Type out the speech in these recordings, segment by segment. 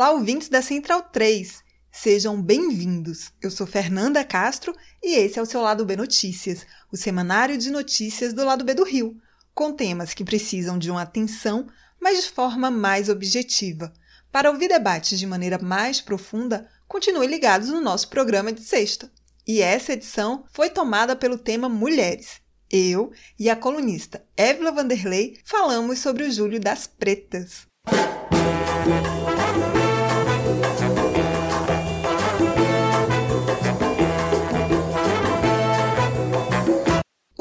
Olá, ouvintes da Central 3. Sejam bem-vindos. Eu sou Fernanda Castro e esse é o seu Lado B Notícias, o semanário de notícias do Lado B do Rio, com temas que precisam de uma atenção, mas de forma mais objetiva. Para ouvir debates de maneira mais profunda, continue ligados no nosso programa de sexta. E essa edição foi tomada pelo tema Mulheres. Eu e a colunista Évila Vanderlei falamos sobre o Júlio das Pretas.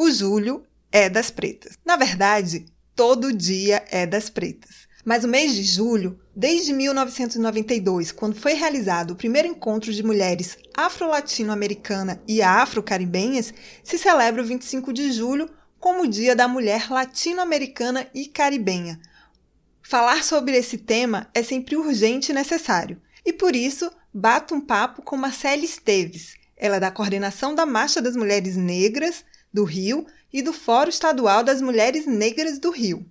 O julho é das pretas. Na verdade, todo dia é das pretas. Mas o mês de julho, desde 1992, quando foi realizado o primeiro encontro de mulheres afro-latino-americana e afro-caribenhas, se celebra o 25 de julho como o Dia da Mulher Latino-Americana e Caribenha. Falar sobre esse tema é sempre urgente e necessário, e por isso bato um papo com Marcele Esteves. Ela é da coordenação da Marcha das Mulheres Negras do Rio e do Fórum Estadual das Mulheres Negras do Rio.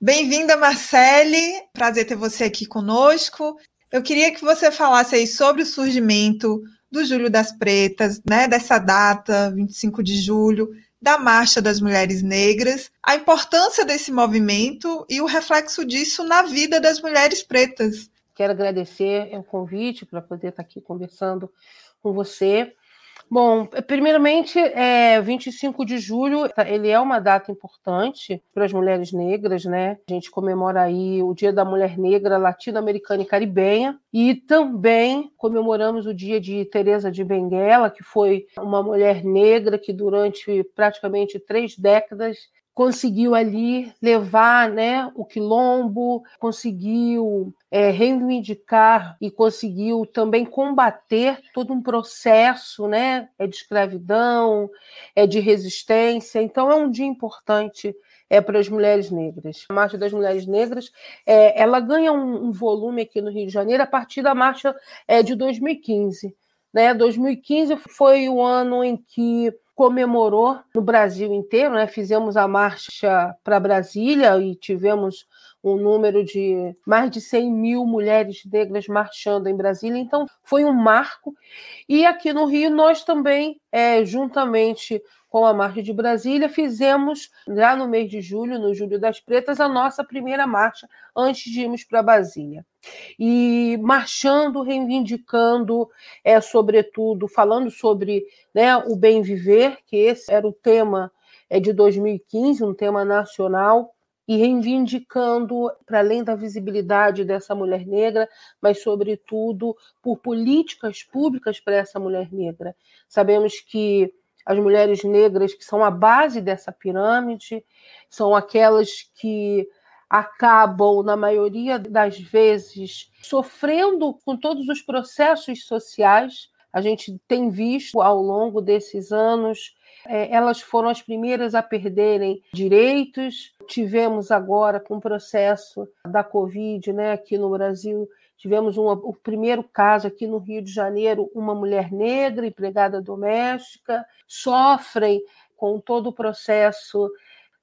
Bem-vinda, Marcele. Prazer ter você aqui conosco. Eu queria que você falasse aí sobre o surgimento do Julho das Pretas, né, dessa data, 25 de julho, da Marcha das Mulheres Negras, a importância desse movimento e o reflexo disso na vida das mulheres pretas. Quero agradecer o convite para poder estar aqui conversando com você. Bom, primeiramente, é, 25 de julho, tá, ele é uma data importante para as mulheres negras, né? A gente comemora aí o Dia da Mulher Negra Latino-Americana e Caribenha, e também comemoramos o dia de Teresa de Benguela, que foi uma mulher negra que durante praticamente três décadas conseguiu ali levar né, o quilombo, conseguiu é, reivindicar e conseguiu também combater todo um processo né, é de escravidão, é de resistência. Então é um dia importante é, para as mulheres negras. A Marcha das Mulheres Negras é, ela ganha um, um, volume aqui no Rio de Janeiro a partir da marcha é, de 2015. Né? 2015 foi o ano em que comemorou no Brasil inteiro, né? Fizemos a marcha para Brasília e tivemos um número de mais de 100 mil mulheres negras marchando em Brasília. Então, foi um marco. E aqui no Rio, nós também, é, juntamente com a Marcha de Brasília, fizemos, já no mês de julho, no Julho das Pretas, a nossa primeira marcha antes de irmos para Brasília. E marchando, reivindicando, é, sobretudo, falando sobre né, o bem viver, que esse era o tema é, de 2015, um tema nacional, e reivindicando, para além da visibilidade dessa mulher negra, mas, sobretudo, por políticas públicas para essa mulher negra. Sabemos que as mulheres negras que são a base dessa pirâmide, são aquelas que acabam, na maioria das vezes, sofrendo com todos os processos sociais. A gente tem visto ao longo desses anos, é, elas foram as primeiras a perderem direitos. Tivemos agora, com o processo da Covid né, aqui no Brasil, Tivemos o primeiro caso aqui no Rio de Janeiro, uma mulher negra, empregada doméstica, sofrem com todo o processo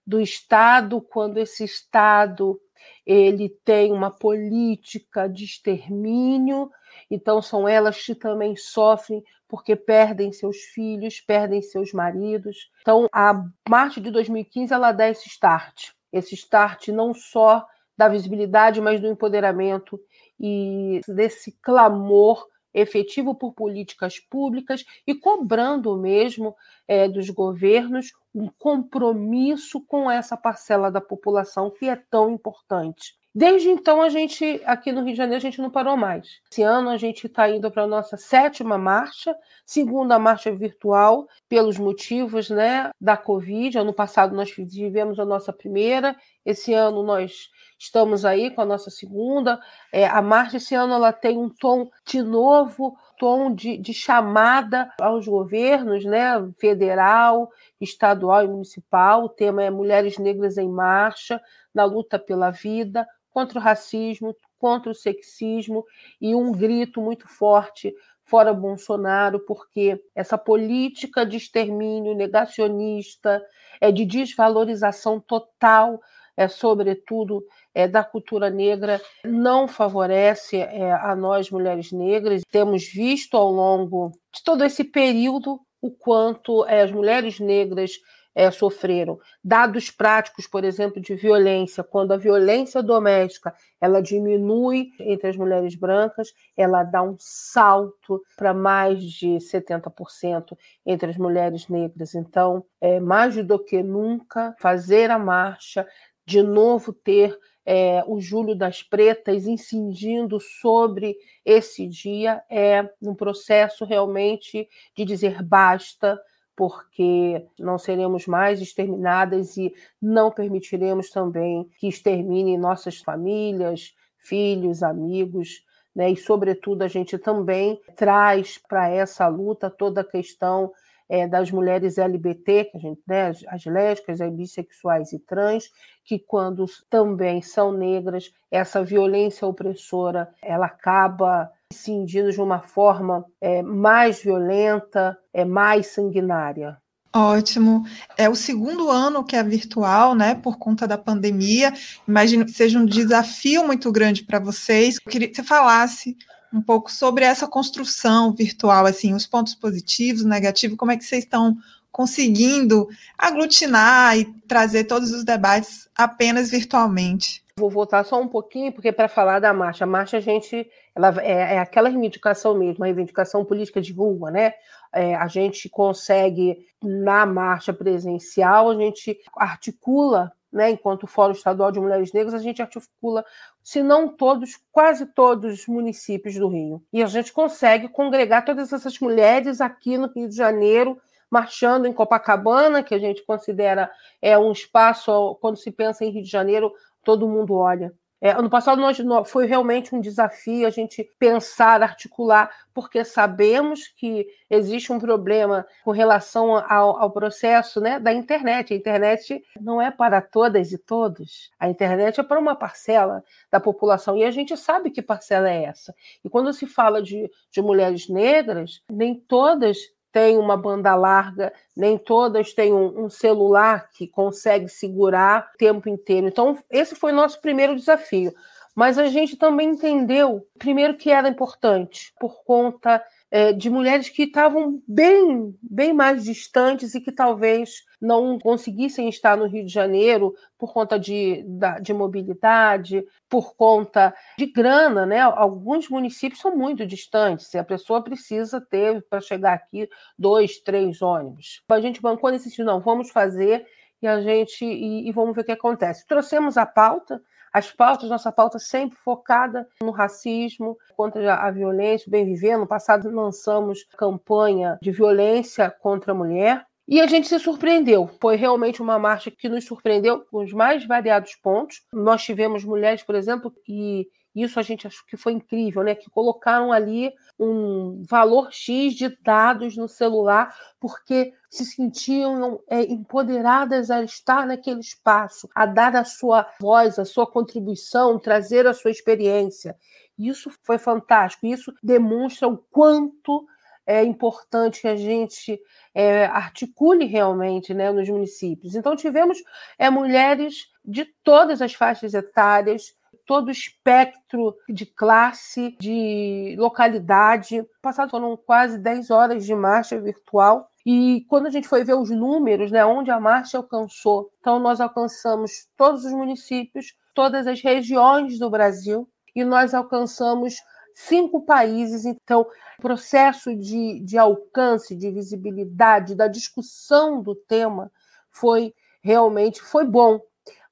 do Estado, quando esse Estado ele tem uma política de extermínio, então são elas que também sofrem porque perdem seus filhos, perdem seus maridos. Então a marcha de 2015 ela dá esse start, esse start não só da visibilidade, mas do empoderamento e desse clamor efetivo por políticas públicas e cobrando mesmo é, dos governos um compromisso com essa parcela da população que é tão importante. Desde então, a gente, aqui no Rio de Janeiro, a gente não parou mais. Esse ano, a gente está indo para a nossa sétima marcha, segunda marcha virtual, pelos motivos né, da Covid. Ano passado, nós tivemos a nossa primeira, esse ano, nós estamos aí com a nossa segunda. É, a marcha esse ano ela tem um tom de novo, tom de, de chamada aos governos, né, federal, estadual e municipal. O tema é Mulheres Negras em Marcha, na luta pela vida, contra o racismo, contra o sexismo e um grito muito forte fora Bolsonaro, porque essa política de extermínio negacionista, é de desvalorização total, é sobretudo é, da cultura negra, não favorece é, a nós mulheres negras. Temos visto ao longo de todo esse período o quanto é, as mulheres negras é, sofreram. Dados práticos, por exemplo, de violência, quando a violência doméstica ela diminui entre as mulheres brancas, ela dá um salto para mais de 70% entre as mulheres negras. Então, é, mais do que nunca, fazer a marcha, de novo ter é, o Júlio das Pretas incidindo sobre esse dia é um processo realmente de dizer basta, porque não seremos mais exterminadas e não permitiremos também que exterminem nossas famílias, filhos, amigos. Né? E, sobretudo, a gente também traz para essa luta toda a questão é, das mulheres LGBT, gente, né, as, as lésbicas, as bissexuais e trans, que quando também são negras, essa violência opressora ela acaba incidindo de uma forma é, mais violenta, é mais sanguinária. Ótimo. É o segundo ano que é virtual, né, por conta da pandemia. Imagino que seja um desafio muito grande para vocês. Eu queria que você falasse um pouco sobre essa construção virtual, assim, os pontos positivos, negativos, como é que vocês estão conseguindo aglutinar e trazer todos os debates apenas virtualmente. Vou voltar só um pouquinho, porque para falar da marcha, a marcha a gente ela é, é, aquela reivindicação mesmo, a reivindicação política de rua, né? É, a gente consegue na marcha presencial, a gente articula né, enquanto Fórum Estadual de Mulheres Negras, a gente articula, se não todos, quase todos os municípios do Rio. E a gente consegue congregar todas essas mulheres aqui no Rio de Janeiro, marchando em Copacabana, que a gente considera é um espaço, quando se pensa em Rio de Janeiro, todo mundo olha. É, ano passado nós, foi realmente um desafio a gente pensar, articular, porque sabemos que existe um problema com relação ao, ao, processo né, da internet. A internet não é para todas e todos. A internet é para uma parcela da população. E a gente sabe que parcela é essa. E quando se fala de, de mulheres negras, nem todas têm uma banda larga, nem todas têm um, um, celular que consegue segurar o tempo inteiro. Então, esse foi o nosso primeiro desafio. Mas a gente também entendeu, primeiro, que era importante, por conta é, de mulheres que estavam bem, bem mais distantes e que talvez não conseguissem estar no Rio de Janeiro por conta de, de mobilidade, por conta de grana, né? Alguns municípios são muito distantes e a pessoa precisa ter para chegar aqui dois, três ônibus. A gente bancou nesse sentido, não, vamos fazer e a gente e, e vamos ver o que acontece. Trouxemos a pauta, as pautas, nossa pauta sempre focada no racismo, contra a violência, o bem viver. No passado lançamos campanha de violência contra a mulher. E a gente se surpreendeu. Foi realmente uma marcha que nos surpreendeu com os mais variados pontos. Nós tivemos mulheres, por exemplo, que isso a gente achou que foi incrível, né? Que colocaram ali um valor X de dados no celular, porque se sentiam é, empoderadas a estar naquele espaço, a dar a sua voz, a sua contribuição, trazer a sua experiência. Isso foi fantástico. Isso demonstra o quanto é importante que a gente é, articule realmente né, nos municípios. Então, tivemos é, mulheres de todas as faixas etárias, todo o espectro de classe, de localidade. Passado foram quase 10 horas de marcha virtual. E quando a gente foi ver os números, né, onde a marcha alcançou, então nós alcançamos todos os municípios, todas as regiões do Brasil, e nós alcançamos cinco países. Então, o processo de, de alcance, de visibilidade, da discussão do tema foi realmente foi bom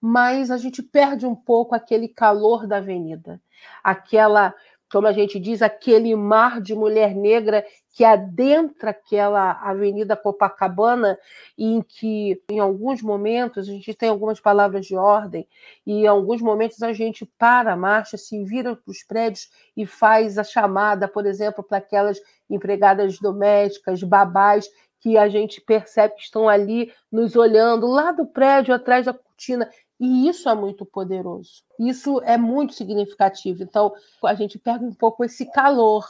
mas a gente perde um pouco aquele calor da avenida, aquela, como a gente diz, aquele mar de mulher negra que adentra aquela Avenida Copacabana em que, em alguns momentos, a gente tem algumas palavras de ordem e em alguns momentos a gente para a marcha, se vira para os prédios e faz a chamada, por exemplo, para aquelas empregadas domésticas, babás, que a gente percebe que estão ali nos olhando lá do prédio, atrás da cortina, e isso é muito poderoso. Isso é muito significativo. Então, a gente pega um pouco esse calor.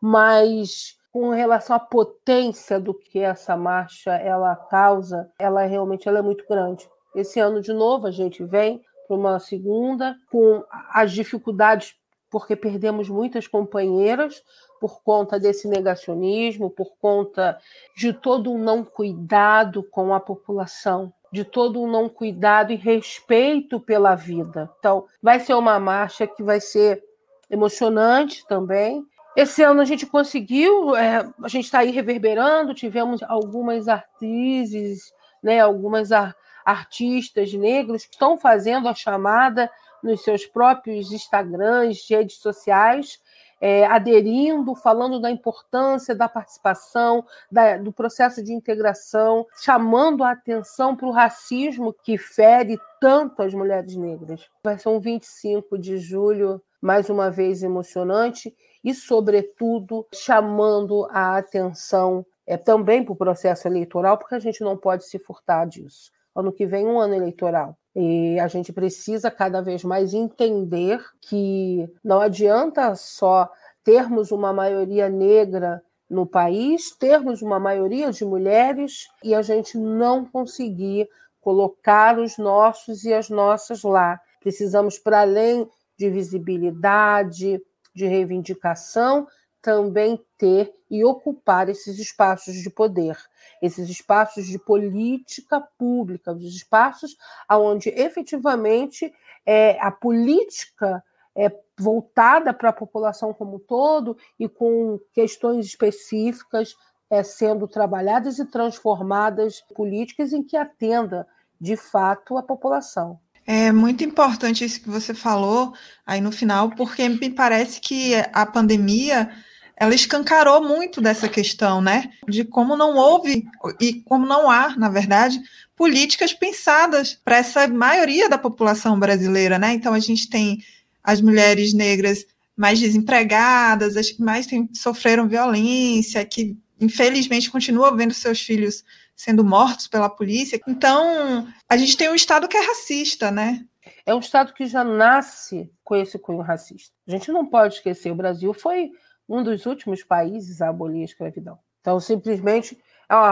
mas com relação à potência do que essa marcha ela causa, ela realmente ela é muito grande. Esse ano de novo a gente vem para uma segunda com as dificuldades porque perdemos muitas companheiras por conta desse negacionismo, por conta de todo um não cuidado com a população, de todo um não cuidado e respeito pela vida. Então, vai ser uma marcha que vai ser emocionante também, esse ano a gente conseguiu, é, a gente está aí reverberando, tivemos algumas atrizes, né, algumas ar, artistas negros que estão fazendo a chamada nos seus próprios Instagrams, redes sociais, é, aderindo, falando da importância da participação, da, do processo de integração, chamando a atenção para o racismo que fere tanto as mulheres negras. Vai ser um 25 de julho, mais uma vez emocionante, e, sobretudo, chamando a atenção é, também para o processo eleitoral, porque a gente não pode se furtar disso. Ano que vem, um ano eleitoral. E a gente precisa cada vez mais entender que não adianta só termos uma maioria negra no país, termos uma maioria de mulheres e a gente não conseguir colocar os nossos e as nossas lá. Precisamos, para além de visibilidade, de reivindicação, também ter e ocupar esses espaços de poder, esses espaços de política pública, os espaços onde efetivamente é, a política é voltada para a população como um todo e com questões específicas é, sendo trabalhadas e transformadas políticas em que atenda de fato a população. É muito importante isso que você falou aí no final, porque me parece que a pandemia ela escancarou muito dessa questão, né? De como não houve e como não há, na verdade, políticas pensadas para essa maioria da população brasileira, né? Então a gente tem as mulheres negras mais desempregadas, as que mais tem, sofreram violência, que infelizmente continuam vendo seus filhos sendo mortos pela polícia. Então, a gente tem um Estado que é racista, né? É um Estado que já nasce com esse cunho racista. A gente não pode esquecer, o Brasil foi um dos últimos países a abolir a escravidão. Então, simplesmente,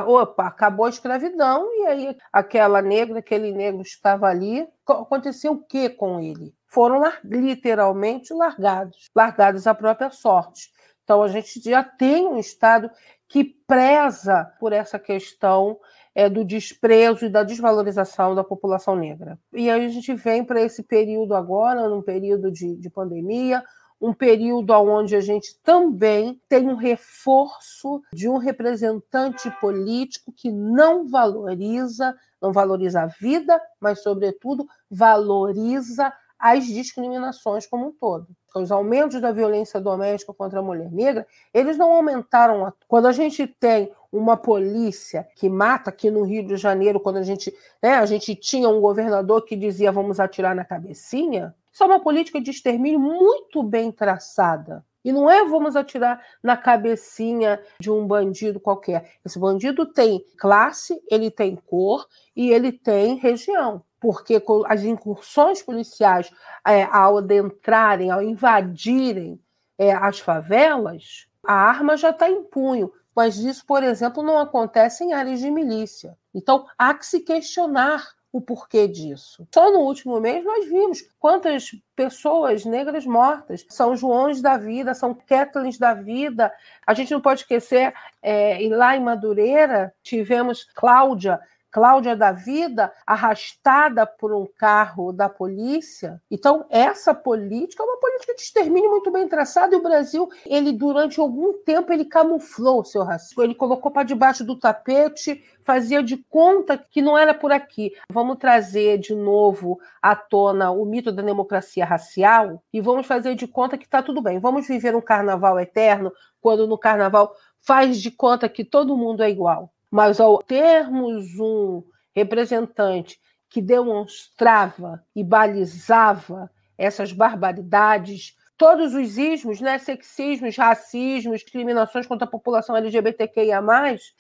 opa, acabou a escravidão, e aí aquela negra, aquele negro estava ali, aconteceu o que com ele? Foram literalmente largados, largados à própria sorte. Então, a gente já tem um Estado que preza por essa questão é, do desprezo e da desvalorização da população negra. E aí a gente vem para esse período agora, num período de, de pandemia, um período onde a gente também tem um reforço de um representante político que não valoriza, não valoriza a vida, mas, sobretudo, valoriza as discriminações como um todo. Os aumentos da violência doméstica contra a mulher negra, eles não aumentaram. Quando a gente tem uma polícia que mata aqui no Rio de Janeiro, quando a gente, né, a gente tinha um governador que dizia vamos atirar na cabecinha, isso é uma política de extermínio muito bem traçada. E não é vamos atirar na cabecinha de um bandido qualquer. Esse bandido tem classe, ele tem cor e ele tem região porque as incursões policiais, é, ao adentrarem, ao invadirem é, as favelas, a arma já está em punho. Mas isso, por exemplo, não acontece em áreas de milícia. Então, há que se questionar o porquê disso. Só no último mês nós vimos quantas pessoas negras mortas, são Joões da vida, são Kethlins da vida. A gente não pode esquecer, é, e lá em Madureira tivemos Cláudia, Cláudia da Vida arrastada por um carro da polícia. Então, essa política é uma política de extermínio muito bem traçada e o Brasil, ele durante algum tempo, ele camuflou o seu racismo. Ele colocou para debaixo do tapete, fazia de conta que não era por aqui. Vamos trazer de novo à tona o mito da democracia racial e vamos fazer de conta que está tudo bem. Vamos viver um carnaval eterno, quando no carnaval faz de conta que todo mundo é igual. Mas ao termos um representante que demonstrava e balizava essas barbaridades, todos os ismos, né, sexismos, racismos, discriminações contra a população LGBTQIA+,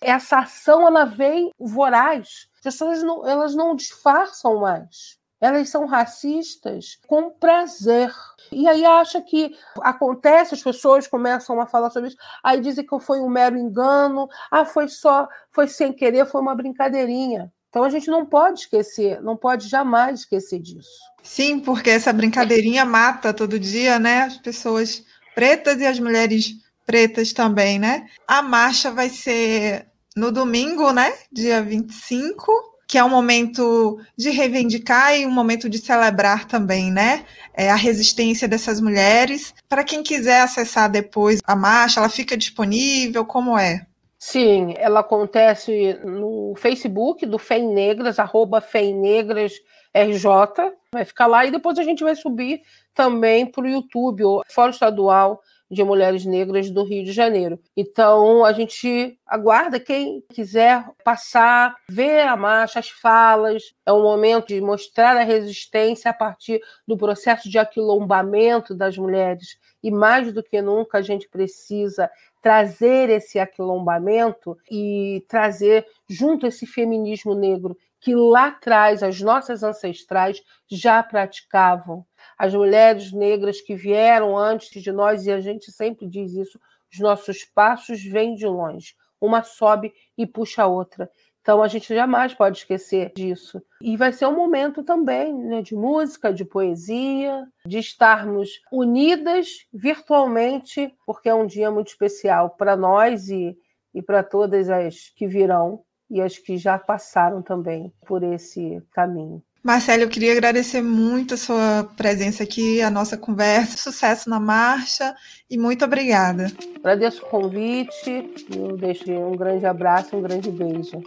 essa ação ela vem voraz. As pessoas não, elas não disfarçam mais. Elas são racistas com prazer. E aí acha que acontece, as pessoas começam a falar sobre isso, aí dizem que foi um mero engano, ah, foi só, foi sem querer, foi uma brincadeirinha. Então a gente não pode esquecer, não pode jamais esquecer disso. Sim, porque essa brincadeirinha mata todo dia, né? As pessoas pretas e as mulheres pretas também, né? A marcha vai ser no domingo, né? Dia 25, que é um momento de reivindicar e um momento de celebrar também, né? É, a resistência dessas mulheres. Para quem quiser acessar depois a marcha, ela fica disponível? Como é? Sim, ela acontece no Facebook do FEM Negras, arroba FEM Negras RJ. Vai ficar lá e depois a gente vai subir também para o YouTube, o Fórum Estadual de Mulheres Negras do Rio de Janeiro. Então, a gente aguarda quem quiser passar, ver a marcha, as falas. É um momento de mostrar a resistência a partir do processo de aquilombamento das mulheres. E mais do que nunca, a gente precisa trazer esse aquilombamento e trazer junto esse feminismo negro que lá atrás as nossas ancestrais já praticavam as mulheres negras que vieram antes de nós, e a gente sempre diz isso, os nossos passos vêm de longe. Uma sobe e puxa a outra. Então a gente jamais pode esquecer disso. E vai ser um momento também né, de música, de poesia, de estarmos unidas virtualmente, porque é um dia muito especial para nós e, e para todas as que virão e as que já passaram também por esse caminho. Marcelo, eu queria agradecer muito a sua presença aqui, a nossa conversa. Sucesso na marcha e muito obrigada. Agradeço o convite, eu deixo um grande abraço, um grande beijo.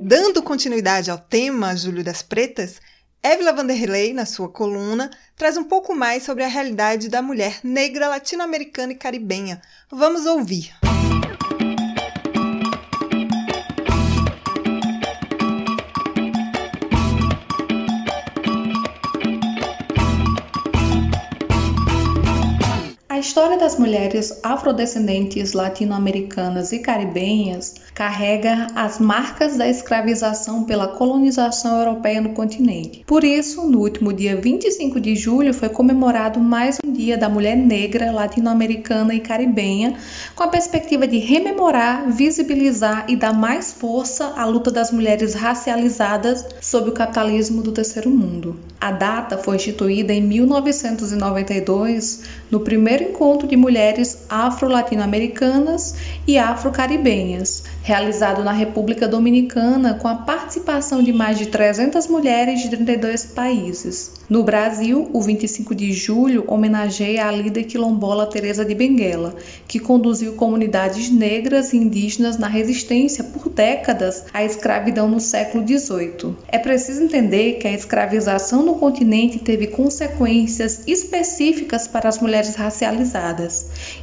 Dando continuidade ao tema Júlio das Pretas, Évila Vanderlei, na sua coluna, traz um pouco mais sobre a realidade da mulher negra latino-americana e caribenha. Vamos ouvir. História das mulheres afrodescendentes latino-americanas e caribenhas carrega as marcas da escravização pela colonização europeia no continente. Por isso, no último dia 25 de julho foi comemorado mais um Dia da Mulher Negra Latino-Americana e Caribenha, com a perspectiva de rememorar, visibilizar e dar mais força à luta das mulheres racializadas sob o capitalismo do terceiro mundo. A data foi instituída em 1992 no primeiro encontro de mulheres afro-latino-americanas e afro-caribenhas, realizado na República Dominicana com a participação de mais de 300 mulheres de 32 países. No Brasil, o 25 de julho homenageia a líder quilombola Teresa de Benguela, que conduziu comunidades negras e indígenas na resistência por décadas à escravidão no século XVIII. É preciso entender que a escravização no continente teve consequências específicas para as mulheres racializadas.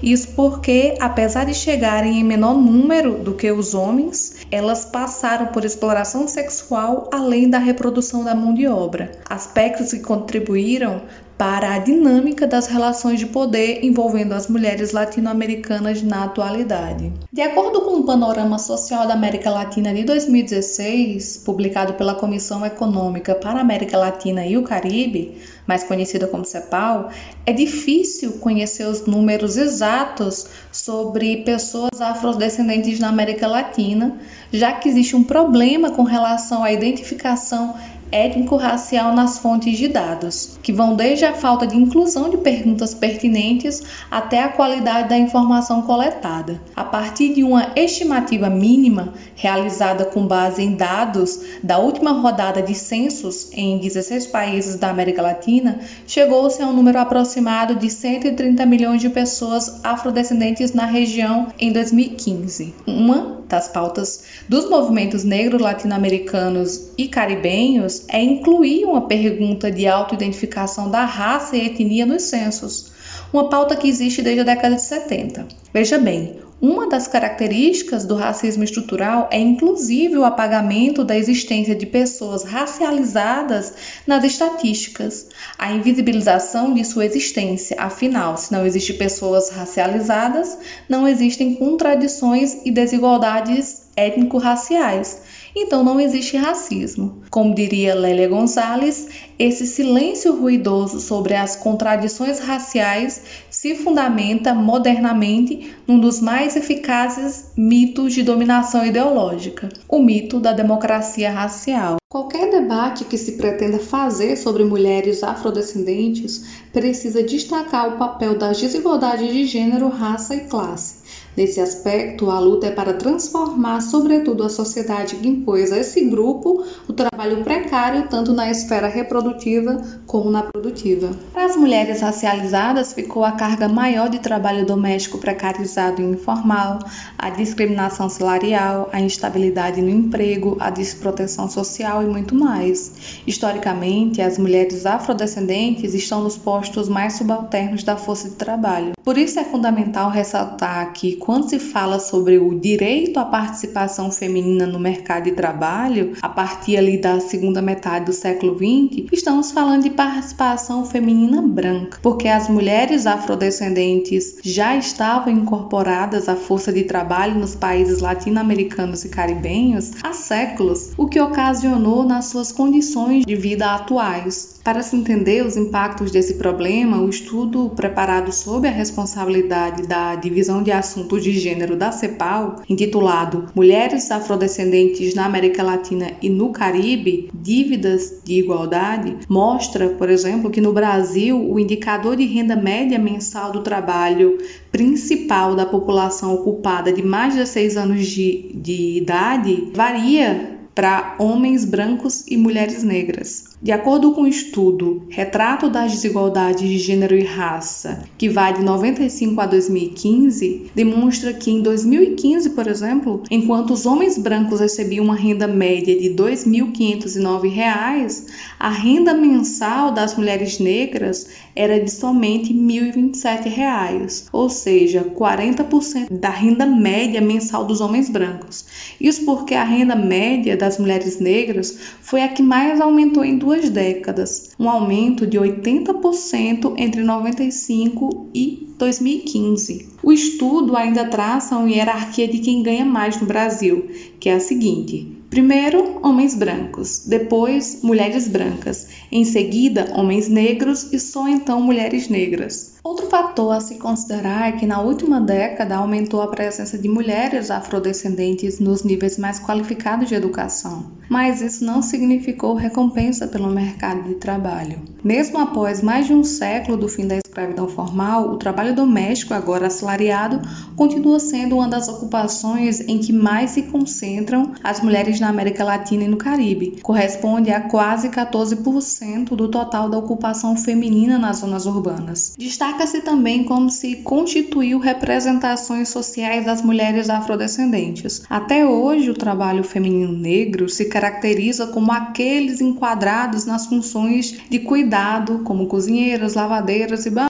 Isso porque, apesar de chegarem em menor número do que os homens, elas passaram por exploração sexual além da reprodução da mão de obra, aspectos que contribuíram para a dinâmica das relações de poder envolvendo as mulheres latino-americanas na atualidade. De acordo com o Panorama Social da América Latina de 2016, publicado pela Comissão Econômica para a América Latina e o Caribe, mais conhecida como CEPAL, é difícil conhecer os números exatos sobre pessoas afrodescendentes na América Latina, já que existe um problema com relação à identificação étnico-racial nas fontes de dados, que vão desde a falta de inclusão de perguntas pertinentes até a qualidade da informação coletada. A partir de uma estimativa mínima realizada com base em dados da última rodada de censos em 16 países da América Latina, chegou-se a um número aproximado de 130 milhões de pessoas afrodescendentes na região em 2015. Uma das pautas dos movimentos negros latino-americanos e caribenhos é incluir uma pergunta de autoidentificação da raça e etnia nos censos, uma pauta que existe desde a década de 70. Veja bem, uma das características do racismo estrutural é inclusive o apagamento da existência de pessoas racializadas nas estatísticas, a invisibilização de sua existência. Afinal, se não existem pessoas racializadas, não existem contradições e desigualdades étnico-raciais. então não existe racismo. Como diria Lélia Gonzalez, esse silêncio ruidoso sobre as contradições raciais se fundamenta modernamente num dos mais eficazes mitos de dominação ideológica, o mito da democracia racial. Qualquer debate que se pretenda fazer sobre mulheres afrodescendentes precisa destacar o papel das desigualdades de gênero, raça e classe Nesse aspecto, a luta é para transformar, sobretudo, a sociedade que impôs a esse grupo o trabalho precário tanto na esfera reprodutiva como na produtiva. Para as mulheres racializadas, ficou a carga maior de trabalho doméstico precarizado e informal, a discriminação salarial, a instabilidade no emprego, a desproteção social e muito mais. Historicamente, as mulheres afrodescendentes estão nos postos mais subalternos da força de trabalho. Por isso é fundamental ressaltar que quando se fala sobre o direito à participação feminina no mercado de trabalho, a partir ali da segunda metade do século XX, estamos falando de participação feminina branca, porque as mulheres afrodescendentes já estavam incorporadas à força de trabalho nos países latino-americanos e caribenhos há séculos, o que ocasionou nas suas condições de vida atuais. Para se entender os impactos desse problema, o estudo preparado sob a responsabilidade da Divisão de Assuntos de Gênero da CEPAL, intitulado Mulheres Afrodescendentes na América Latina e no Caribe: Dívidas de Igualdade, mostra, por exemplo, que no Brasil o indicador de renda média mensal do trabalho principal da população ocupada de mais de 6 anos de, de idade varia para homens brancos e mulheres negras. De acordo com o um estudo Retrato das Desigualdades de Gênero e Raça, que vai de 95 a 2015, demonstra que em 2015, por exemplo, enquanto os homens brancos recebiam uma renda média de R$ 2.509, a renda mensal das mulheres negras era de somente R$ 1.027, ou seja, 40% da renda média mensal dos homens brancos. Isso porque a renda média das mulheres negras foi a que mais aumentou em duas duas décadas, um aumento de 80% entre 95 e 2015. O estudo ainda traça uma hierarquia de quem ganha mais no Brasil, que é a seguinte: Primeiro, homens brancos, depois, mulheres brancas, em seguida, homens negros e só então mulheres negras. Outro fator a se considerar é que na última década aumentou a presença de mulheres afrodescendentes nos níveis mais qualificados de educação, mas isso não significou recompensa pelo mercado de trabalho. Mesmo após mais de um século do fim da escravidão formal, o trabalho doméstico, agora assalariado, continua sendo uma das ocupações em que mais se concentram as mulheres na América Latina e no Caribe. Corresponde a quase 14% do total da ocupação feminina nas zonas urbanas. Destaca-se também como se constituiu representações sociais das mulheres afrodescendentes. Até hoje, o trabalho feminino negro se caracteriza como aqueles enquadrados nas funções de cuidado, como cozinheiras, lavadeiras e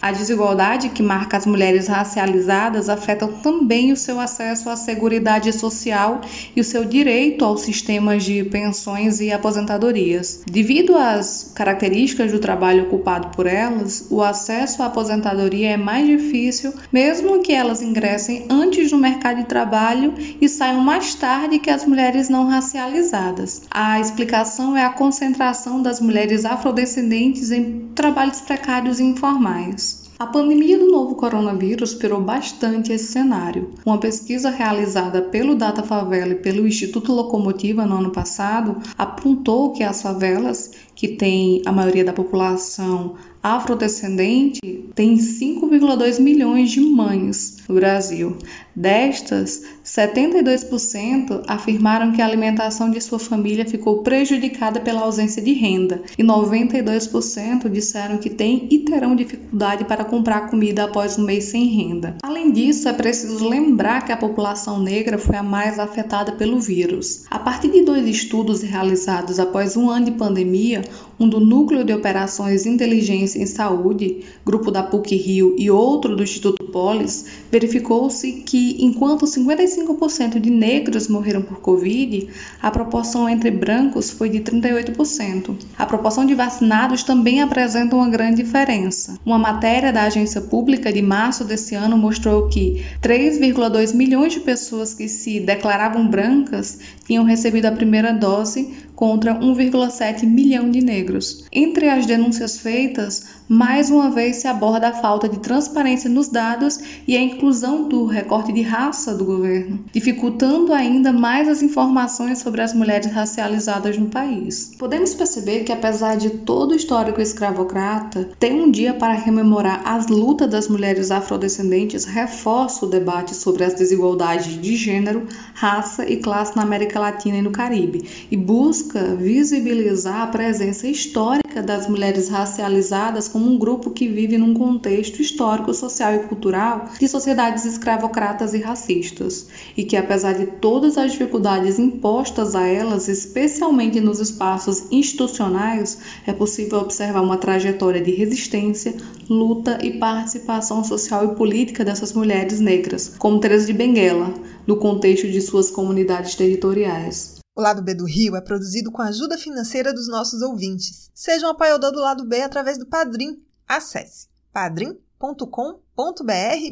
A desigualdade que marca as mulheres racializadas afeta também o seu acesso à seguridade social e o seu direito aos sistemas de pensões e aposentadorias. Devido às características do trabalho ocupado por elas, o acesso à aposentadoria é mais difícil, mesmo que elas ingressem antes no mercado de trabalho e saiam mais tarde que as mulheres não racializadas. A explicação é a concentração das mulheres afrodescendentes em trabalhos precários e informais. A pandemia do novo coronavírus pirou bastante esse cenário. Uma pesquisa realizada pelo Data Favela e pelo Instituto Locomotiva no ano passado apontou que as favelas, que têm a maioria da população afrodescendente tem 5,2 milhões de mães no Brasil. Destas, 72% afirmaram que a alimentação de sua família ficou prejudicada pela ausência de renda, e 92% disseram que têm e terão dificuldade para comprar comida após um mês sem renda. Além disso, é preciso lembrar que a população negra foi a mais afetada pelo vírus. A partir de dois estudos realizados após um ano de pandemia, um do Núcleo de Operações Inteligência em Saúde, grupo da PUC Rio e outro do Instituto Polis, verificou-se que enquanto 55% de negros morreram por Covid, a proporção entre brancos foi de 38%. A proporção de vacinados também apresenta uma grande diferença. Uma matéria da agência pública de março desse ano mostrou que 3,2 milhões de pessoas que se declaravam brancas tinham recebido a primeira dose contra 1,7 milhão de negros. Entre as denúncias feitas, mais uma vez se aborda a falta de transparência nos dados e a inclusão do recorte de raça do governo, dificultando ainda mais as informações sobre as mulheres racializadas no país. Podemos perceber que, apesar de todo o histórico escravocrata, tem um dia para rememorar as lutas das mulheres afrodescendentes reforça o debate sobre as desigualdades de gênero, raça e classe na América Latina e no Caribe e busca visibilizar a presença histórica das mulheres racializadas como um grupo que vive num contexto histórico, social e cultural de sociedades escravocratas e racistas, e que, apesar de todas as dificuldades impostas a elas, especialmente nos espaços institucionais, é possível observar uma trajetória de resistência, luta e participação social e política dessas mulheres negras, como Teresa de Benguela, no contexto de suas comunidades territoriais. O Lado B do Rio é produzido com a ajuda financeira dos nossos ouvintes. Seja um apoiador do Lado B através do Padrim. Acesse padrim.com.br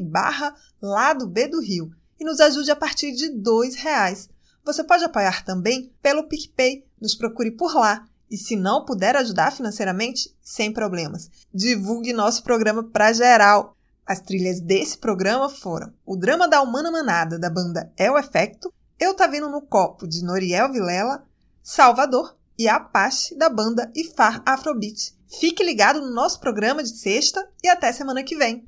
barra Lado B do Rio e nos ajude a partir de R$ reais. Você pode apoiar também pelo PicPay. Nos procure por lá. E se não puder ajudar financeiramente, sem problemas. Divulgue nosso programa para geral. As trilhas desse programa foram o Drama da Humana Manada, da banda É o Efecto, eu Tá Vindo no Copo, de Noriel Vilela, Salvador e Apache, da banda Ifar Afrobeat. Fique ligado no nosso programa de sexta e até semana que vem.